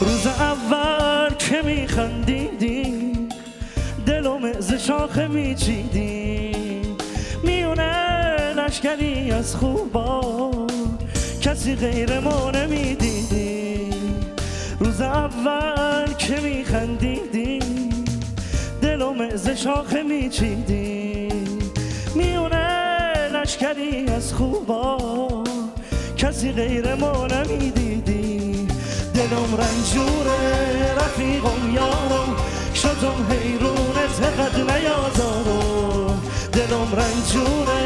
روز اول که میخندیدی دلم ز شاخه میچیدی. میونه لشکری از خوبا کسی غیر ما نمی‌دیدی. روز اول که میخندیدی دلم ز شاخه میچیدی. میونه لشکری از خوبا کسی غیر ما نمی‌دیدی. دلم رنجوره رفیقم یارم. شدم حیرونه تقد نیازارم. دلم رنجوره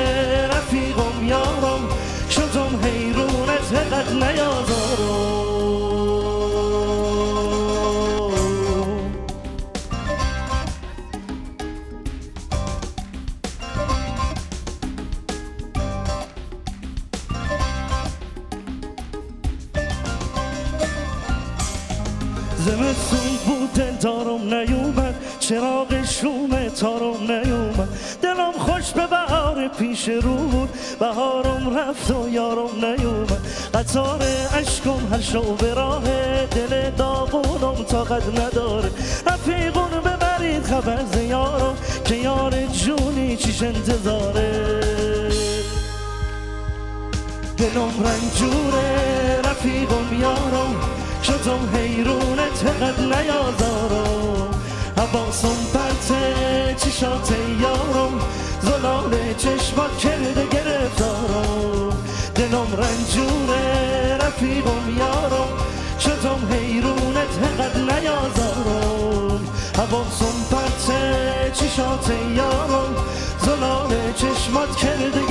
زمستون بود دل دارم نیومد چراغ شوم تارم نیومد. دلم خوش به بهار پیش رو بود بهارم رفت و یارم نیومد. قطار عشقم هر شو به راه دل داغونم طاقت نداره. رفیقون ببرید خبر زیارم که یار جونی چیش انتظاره. دلم رنجوره رفیقم یارم. شدم حیرونه تقد نیازارم؟ حواسم پرته چشات یارم؟ زلال چشمات کرده گرفتارم. دلم رنجوره رفیقم یارم. شدم حیرونه تقد نیازارم؟ حواسم پرته چشات یارم؟ زلال چشمات کرده